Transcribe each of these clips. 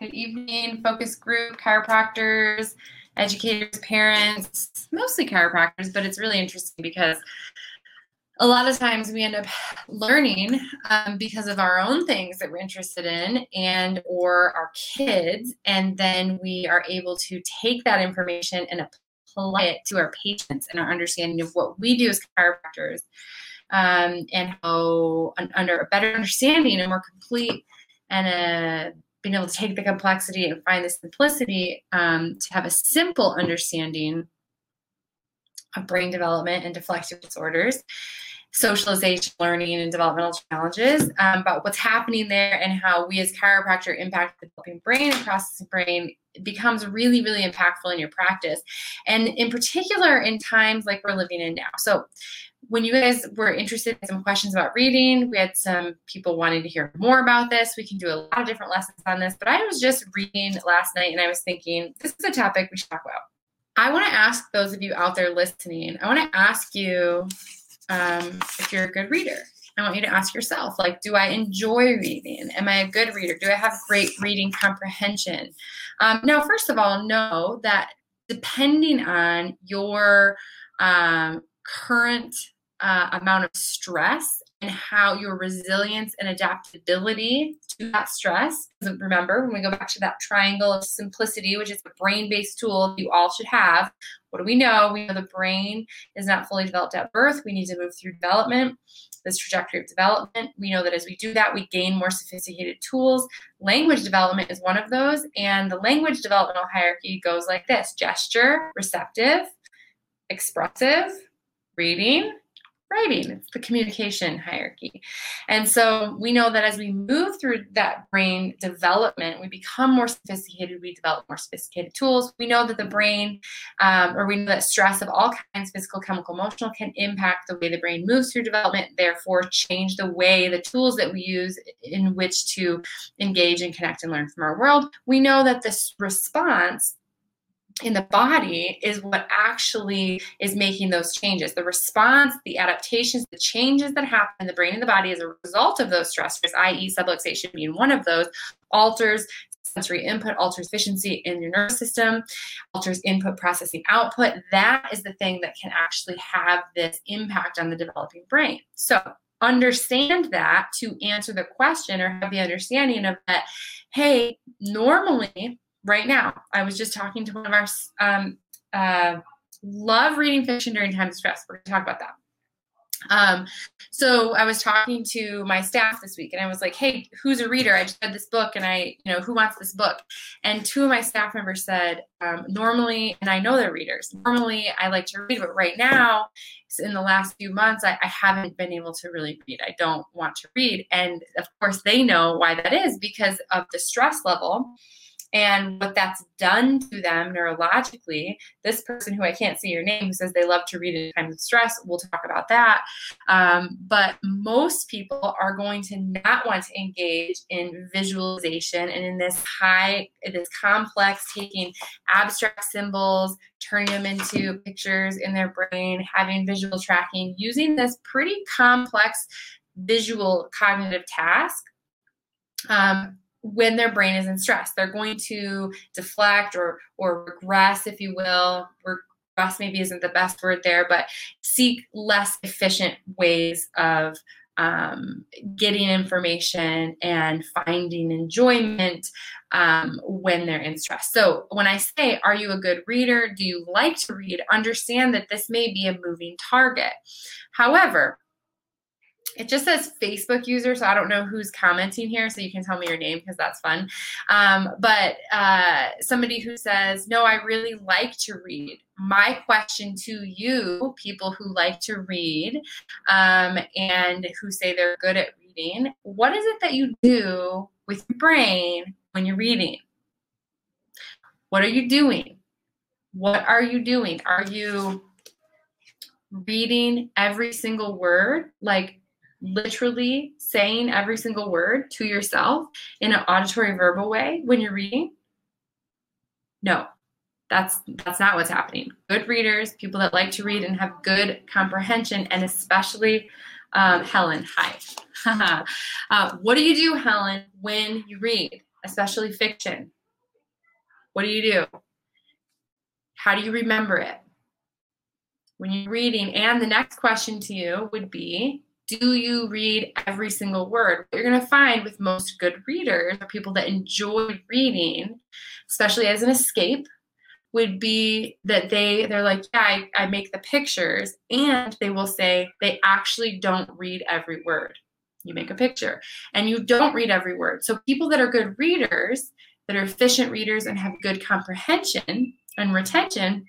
Good evening, focus group, chiropractors, educators, parents, mostly chiropractors, but it's really interesting because a lot of times we end up learning um, because of our own things that we're interested in and or our kids and then we are able to take that information and apply it to our patients and our understanding of what we do as chiropractors um, and how under a better understanding and more complete and a being able to take the complexity and find the simplicity um, to have a simple understanding of brain development and deflective disorders socialization, learning, and developmental challenges um, about what's happening there and how we as chiropractor impact the developing brain and processing brain becomes really, really impactful in your practice. And in particular, in times like we're living in now. So, when you guys were interested in some questions about reading, we had some people wanting to hear more about this. We can do a lot of different lessons on this, but I was just reading last night and I was thinking, this is a topic we should talk about. I want to ask those of you out there listening, I want to ask you um, if you're a good reader. I want you to ask yourself, like, do I enjoy reading? Am I a good reader? Do I have great reading comprehension? Um, now, first of all, know that depending on your um, current uh, amount of stress and how your resilience and adaptability to that stress. Remember, when we go back to that triangle of simplicity, which is a brain based tool you all should have, what do we know? We know the brain is not fully developed at birth. We need to move through development, this trajectory of development. We know that as we do that, we gain more sophisticated tools. Language development is one of those. And the language developmental hierarchy goes like this gesture, receptive, expressive, reading, writing. It's the communication hierarchy. And so we know that as we move through that brain development, we become more sophisticated, we develop more sophisticated tools. We know that the brain, um, or we know that stress of all kinds, physical, chemical, emotional, can impact the way the brain moves through development, therefore, change the way the tools that we use in which to engage and connect and learn from our world. We know that this response in the body is what actually is making those changes. The response, the adaptations, the changes that happen in the brain and the body as a result of those stressors, i.e., subluxation being one of those, alters sensory input, alters efficiency in your nervous system, alters input processing output. That is the thing that can actually have this impact on the developing brain. So, understand that to answer the question or have the understanding of that, hey, normally right now. I was just talking to one of our um, uh, love reading fiction during times of stress. We're going to talk about that. Um, so I was talking to my staff this week and I was like, Hey, who's a reader? I just read this book and I, you know, who wants this book? And two of my staff members said, um, normally, and I know they're readers, normally I like to read, but right now, in the last few months, I, I haven't been able to really read. I don't want to read. And of course, they know why that is because of the stress level and what that's done to them neurologically. This person who I can't see your name, who says they love to read in times of stress, we'll talk about that. Um, but most people are going to not want to engage in visualization and in this high, this complex, taking abstract symbols, turning them into pictures in their brain, having visual tracking, using this pretty complex visual cognitive task um, when their brain is in stress. They're going to deflect or or regress, if you will. Regress maybe isn't the best word there, but seek less efficient ways of um, getting information and finding enjoyment um, when they're in stress. So, when I say, Are you a good reader? Do you like to read? Understand that this may be a moving target. However, it just says Facebook user, so I don't know who's commenting here, so you can tell me your name because that's fun. Um, but uh, somebody who says, No, I really like to read. My question to you, people who like to read um, and who say they're good at reading, what is it that you do with your brain when you're reading? What are you doing? What are you doing? Are you reading every single word? Like, literally saying every single word to yourself in an auditory verbal way when you're reading? No. That's that's not what's happening. Good readers, people that like to read and have good comprehension, and especially um, Helen. Hi. uh, what do you do, Helen, when you read? especially fiction, what do you do? How do you remember it? When you're reading, and the next question to you would be Do you read every single word? What you're going to find with most good readers or people that enjoy reading, especially as an escape, would be that they they're like yeah I, I make the pictures and they will say they actually don't read every word you make a picture and you don't read every word so people that are good readers that are efficient readers and have good comprehension and retention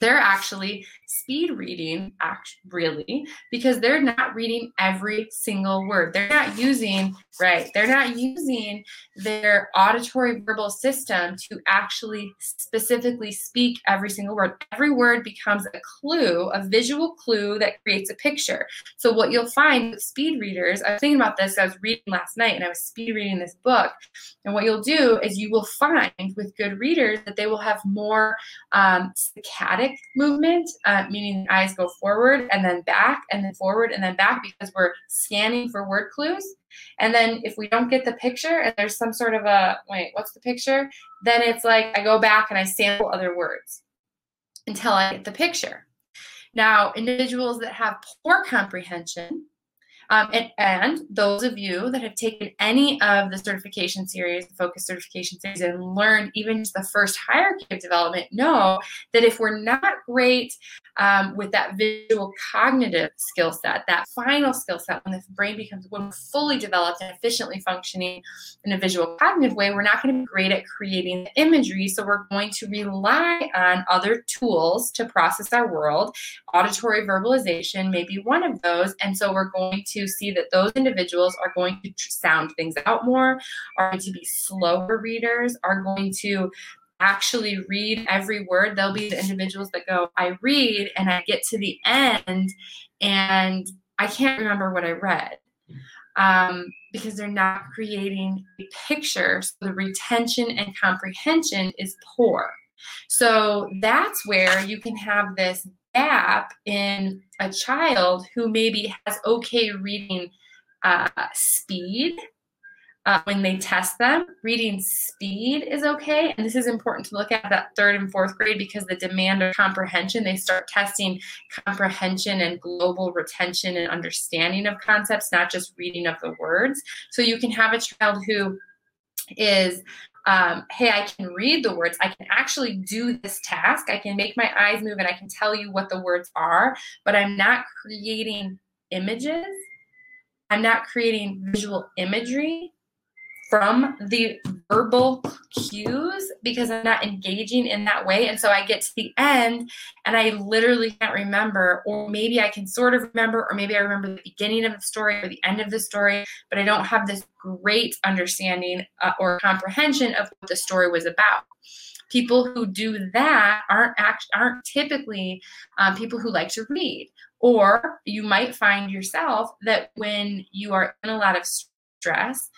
they're actually speed reading actually really because they're not reading every single word. They're not using right they're not using their auditory verbal system to actually specifically speak every single word. Every word becomes a clue a visual clue that creates a picture. So what you'll find with speed readers i was thinking about this i was reading last night and i was speed reading this book. And what you'll do is you will find with good readers that they will have more um, saccadic movement uh, meaning eyes go forward and then back and then forward and then back because we're scanning for word clues. And then if we don't get the picture and there's some sort of a wait, what's the picture? Then it's like I go back and I sample other words until I get the picture. Now, individuals that have poor comprehension um, and, and, those of you that have taken any of the certification series, the focus certification series, and learned even just the first hierarchy of development know that if we're not great um, with that visual cognitive skill set, that final skill set, when the brain becomes when fully developed and efficiently functioning in a visual cognitive way, we're not going to be great at creating the imagery. So we're going to rely on other tools to process our world. Auditory verbalization may be one of those. And so we're going to see that those individuals are going to sound things out more, are going to be slower readers, are going to actually read every word. They'll be the individuals that go, I read and I get to the end and I can't remember what I read. Um, because they're not creating a picture. So the retention and comprehension is poor. So that's where you can have this gap in a child who maybe has okay reading uh, speed uh, when they test them. Reading speed is okay. And this is important to look at that third and fourth grade because the demand of comprehension, they start testing comprehension and global retention and understanding of concepts, not just reading of the words. So you can have a child who is um, hey, I can read the words. I can actually do this task. I can make my eyes move and I can tell you what the words are, but I'm not creating images. I'm not creating visual imagery from the verbal cues because I'm not engaging in that way. And so I get to the end and I literally can't remember, or maybe I can sort of remember, or maybe I remember the beginning of the story or the end of the story, but I don't have this great understanding uh, or comprehension of what the story was about. People who do that aren't act- aren't typically um, people who like to read. Or you might find yourself that when you are in a lot of stress,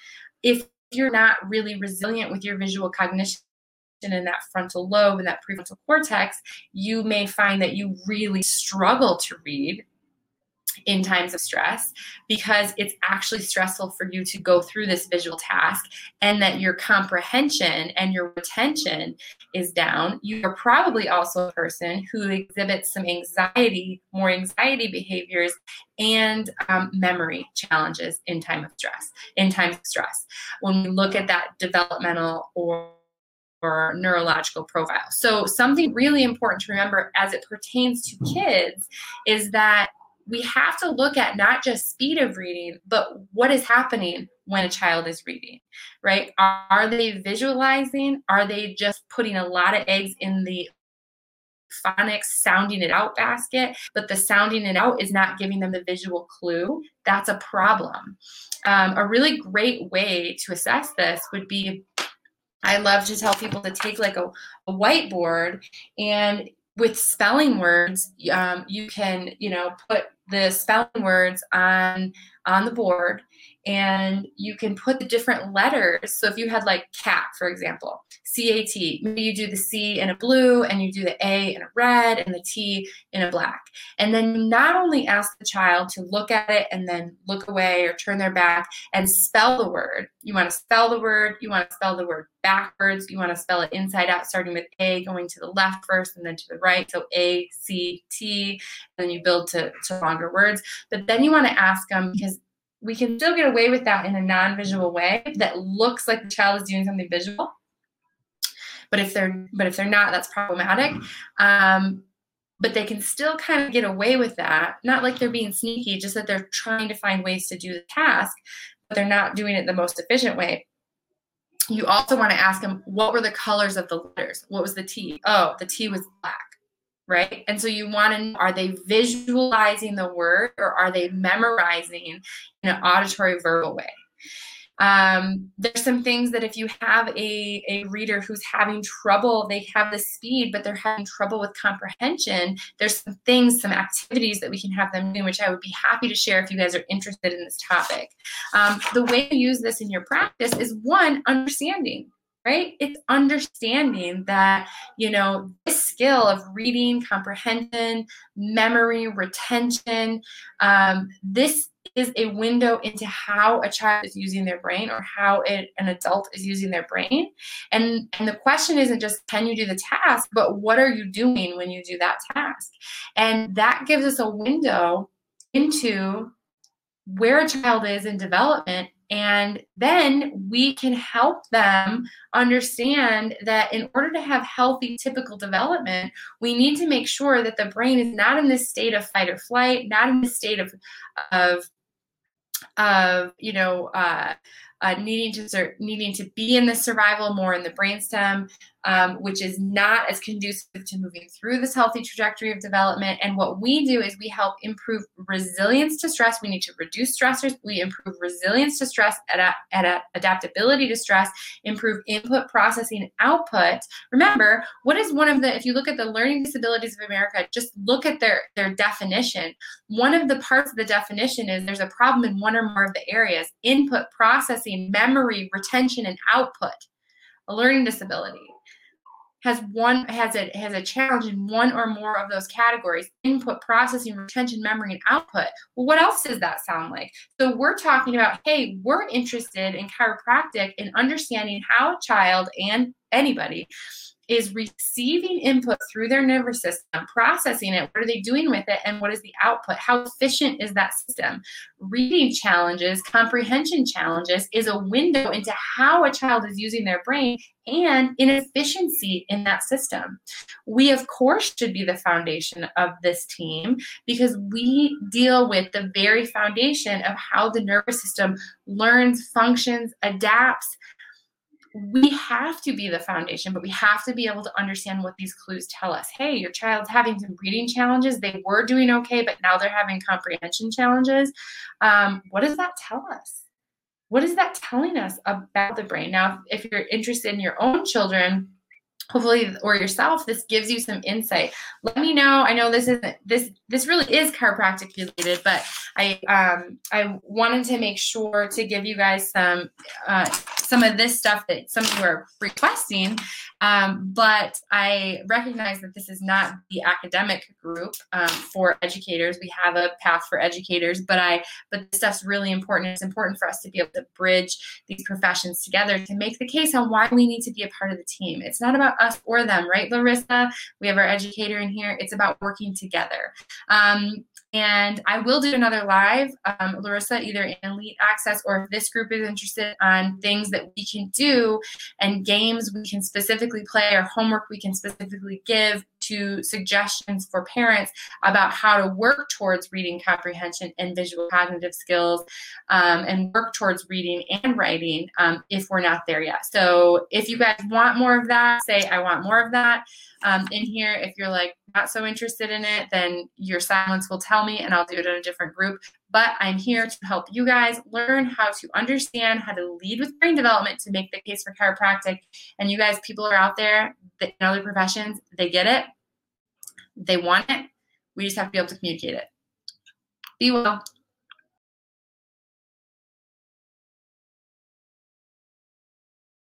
if you're not really resilient with your visual cognition in that frontal lobe and that prefrontal cortex, you may find that you really struggle to read in times of stress because it's actually stressful for you to go through this visual task and that your comprehension and your retention is down. You are probably also a person who exhibits some anxiety, more anxiety behaviors, and um, memory challenges in time of stress. In times of stress, when we look at that developmental or or neurological profile. So, something really important to remember as it pertains to kids is that we have to look at not just speed of reading, but what is happening when a child is reading, right? Are, are they visualizing? Are they just putting a lot of eggs in the phonics sounding it out basket, but the sounding it out is not giving them the visual clue? That's a problem. Um, a really great way to assess this would be I love to tell people to take like a, a whiteboard and with spelling words, um, you can, you know, put the spelling words on on the board and you can put the different letters. So if you had like cat, for example, C A T, maybe you do the C in a blue and you do the A in a red and the T in a black. And then you not only ask the child to look at it and then look away or turn their back and spell the word. You want to spell the word, you want to spell the word backwards, you want to spell it inside out, starting with A, going to the left first and then to the right. So A, C, T, and then you build to, to longer words. But then you want to ask them because we can still get away with that in a non-visual way that looks like the child is doing something visual. But if they're but if they're not that's problematic. Um, but they can still kind of get away with that. Not like they're being sneaky just that they're trying to find ways to do the task but they're not doing it the most efficient way. You also want to ask them what were the colors of the letters? What was the t? Oh the t was black right? And so you want to know are they visualizing the word or are they memorizing in an auditory verbal way? Um, there's some things that if you have a, a reader who's having trouble, they have the speed, but they're having trouble with comprehension, there's some things, some activities that we can have them do, which I would be happy to share if you guys are interested in this topic. Um, the way you use this in your practice is one, understanding right? It's understanding that, you know, this skill of reading, comprehension, memory, retention, um, this is a window into how a child is using their brain or how it, an adult is using their brain. And, and the question isn't just can you do the task, but what are you doing when you do that task? And that gives us a window into where a child is in development and then we can help them understand that in order to have healthy typical development, we need to make sure that the brain is not in this state of fight or flight, not in this state of, of, of you know, uh, uh, needing to needing to be in the survival more in the brainstem, um, which is not as conducive to moving through this healthy trajectory of development. And what we do is we help improve resilience to stress. We need to reduce stressors. We improve resilience to stress, ad- ad- adaptability to stress, improve input processing output. Remember, what is one of the, if you look at the Learning Disabilities of America, just look at their, their definition. One of the parts of the definition is there's a problem in one or more of the areas input, processing, memory, retention, and output. A learning disability has one has a has a challenge in one or more of those categories input processing retention memory and output well what else does that sound like so we're talking about hey we're interested in chiropractic in understanding how a child and anybody is receiving input through their nervous system, processing it. What are they doing with it? And what is the output? How efficient is that system? Reading challenges, comprehension challenges is a window into how a child is using their brain and inefficiency in that system. We, of course, should be the foundation of this team because we deal with the very foundation of how the nervous system learns, functions, adapts, we have to be the foundation, but we have to be able to understand what these clues tell us. Hey, your child's having some reading challenges. They were doing okay, but now they're having comprehension challenges. Um, what does that tell us? What is that telling us about the brain? Now, if you're interested in your own children, hopefully or yourself this gives you some insight let me know i know this isn't this this really is chiropractic related but i um i wanted to make sure to give you guys some uh some of this stuff that some of you are requesting um, but I recognize that this is not the academic group um, for educators. We have a path for educators, but I but this stuff's really important. It's important for us to be able to bridge these professions together to make the case on why we need to be a part of the team. It's not about us or them, right, Larissa? We have our educator in here. It's about working together. Um, and I will do another live, um, Larissa, either in Elite Access or if this group is interested on things that we can do and games we can specifically play or homework we can specifically give to suggestions for parents about how to work towards reading comprehension and visual cognitive skills um, and work towards reading and writing um, if we're not there yet. So if you guys want more of that, say, I want more of that um, in here. If you're like not so interested in it, then your silence will tell me and I'll do it in a different group. But I'm here to help you guys learn how to understand how to lead with brain development to make the case for chiropractic. And you guys, people are out there that in other professions, they get it, they want it. We just have to be able to communicate it. Be well.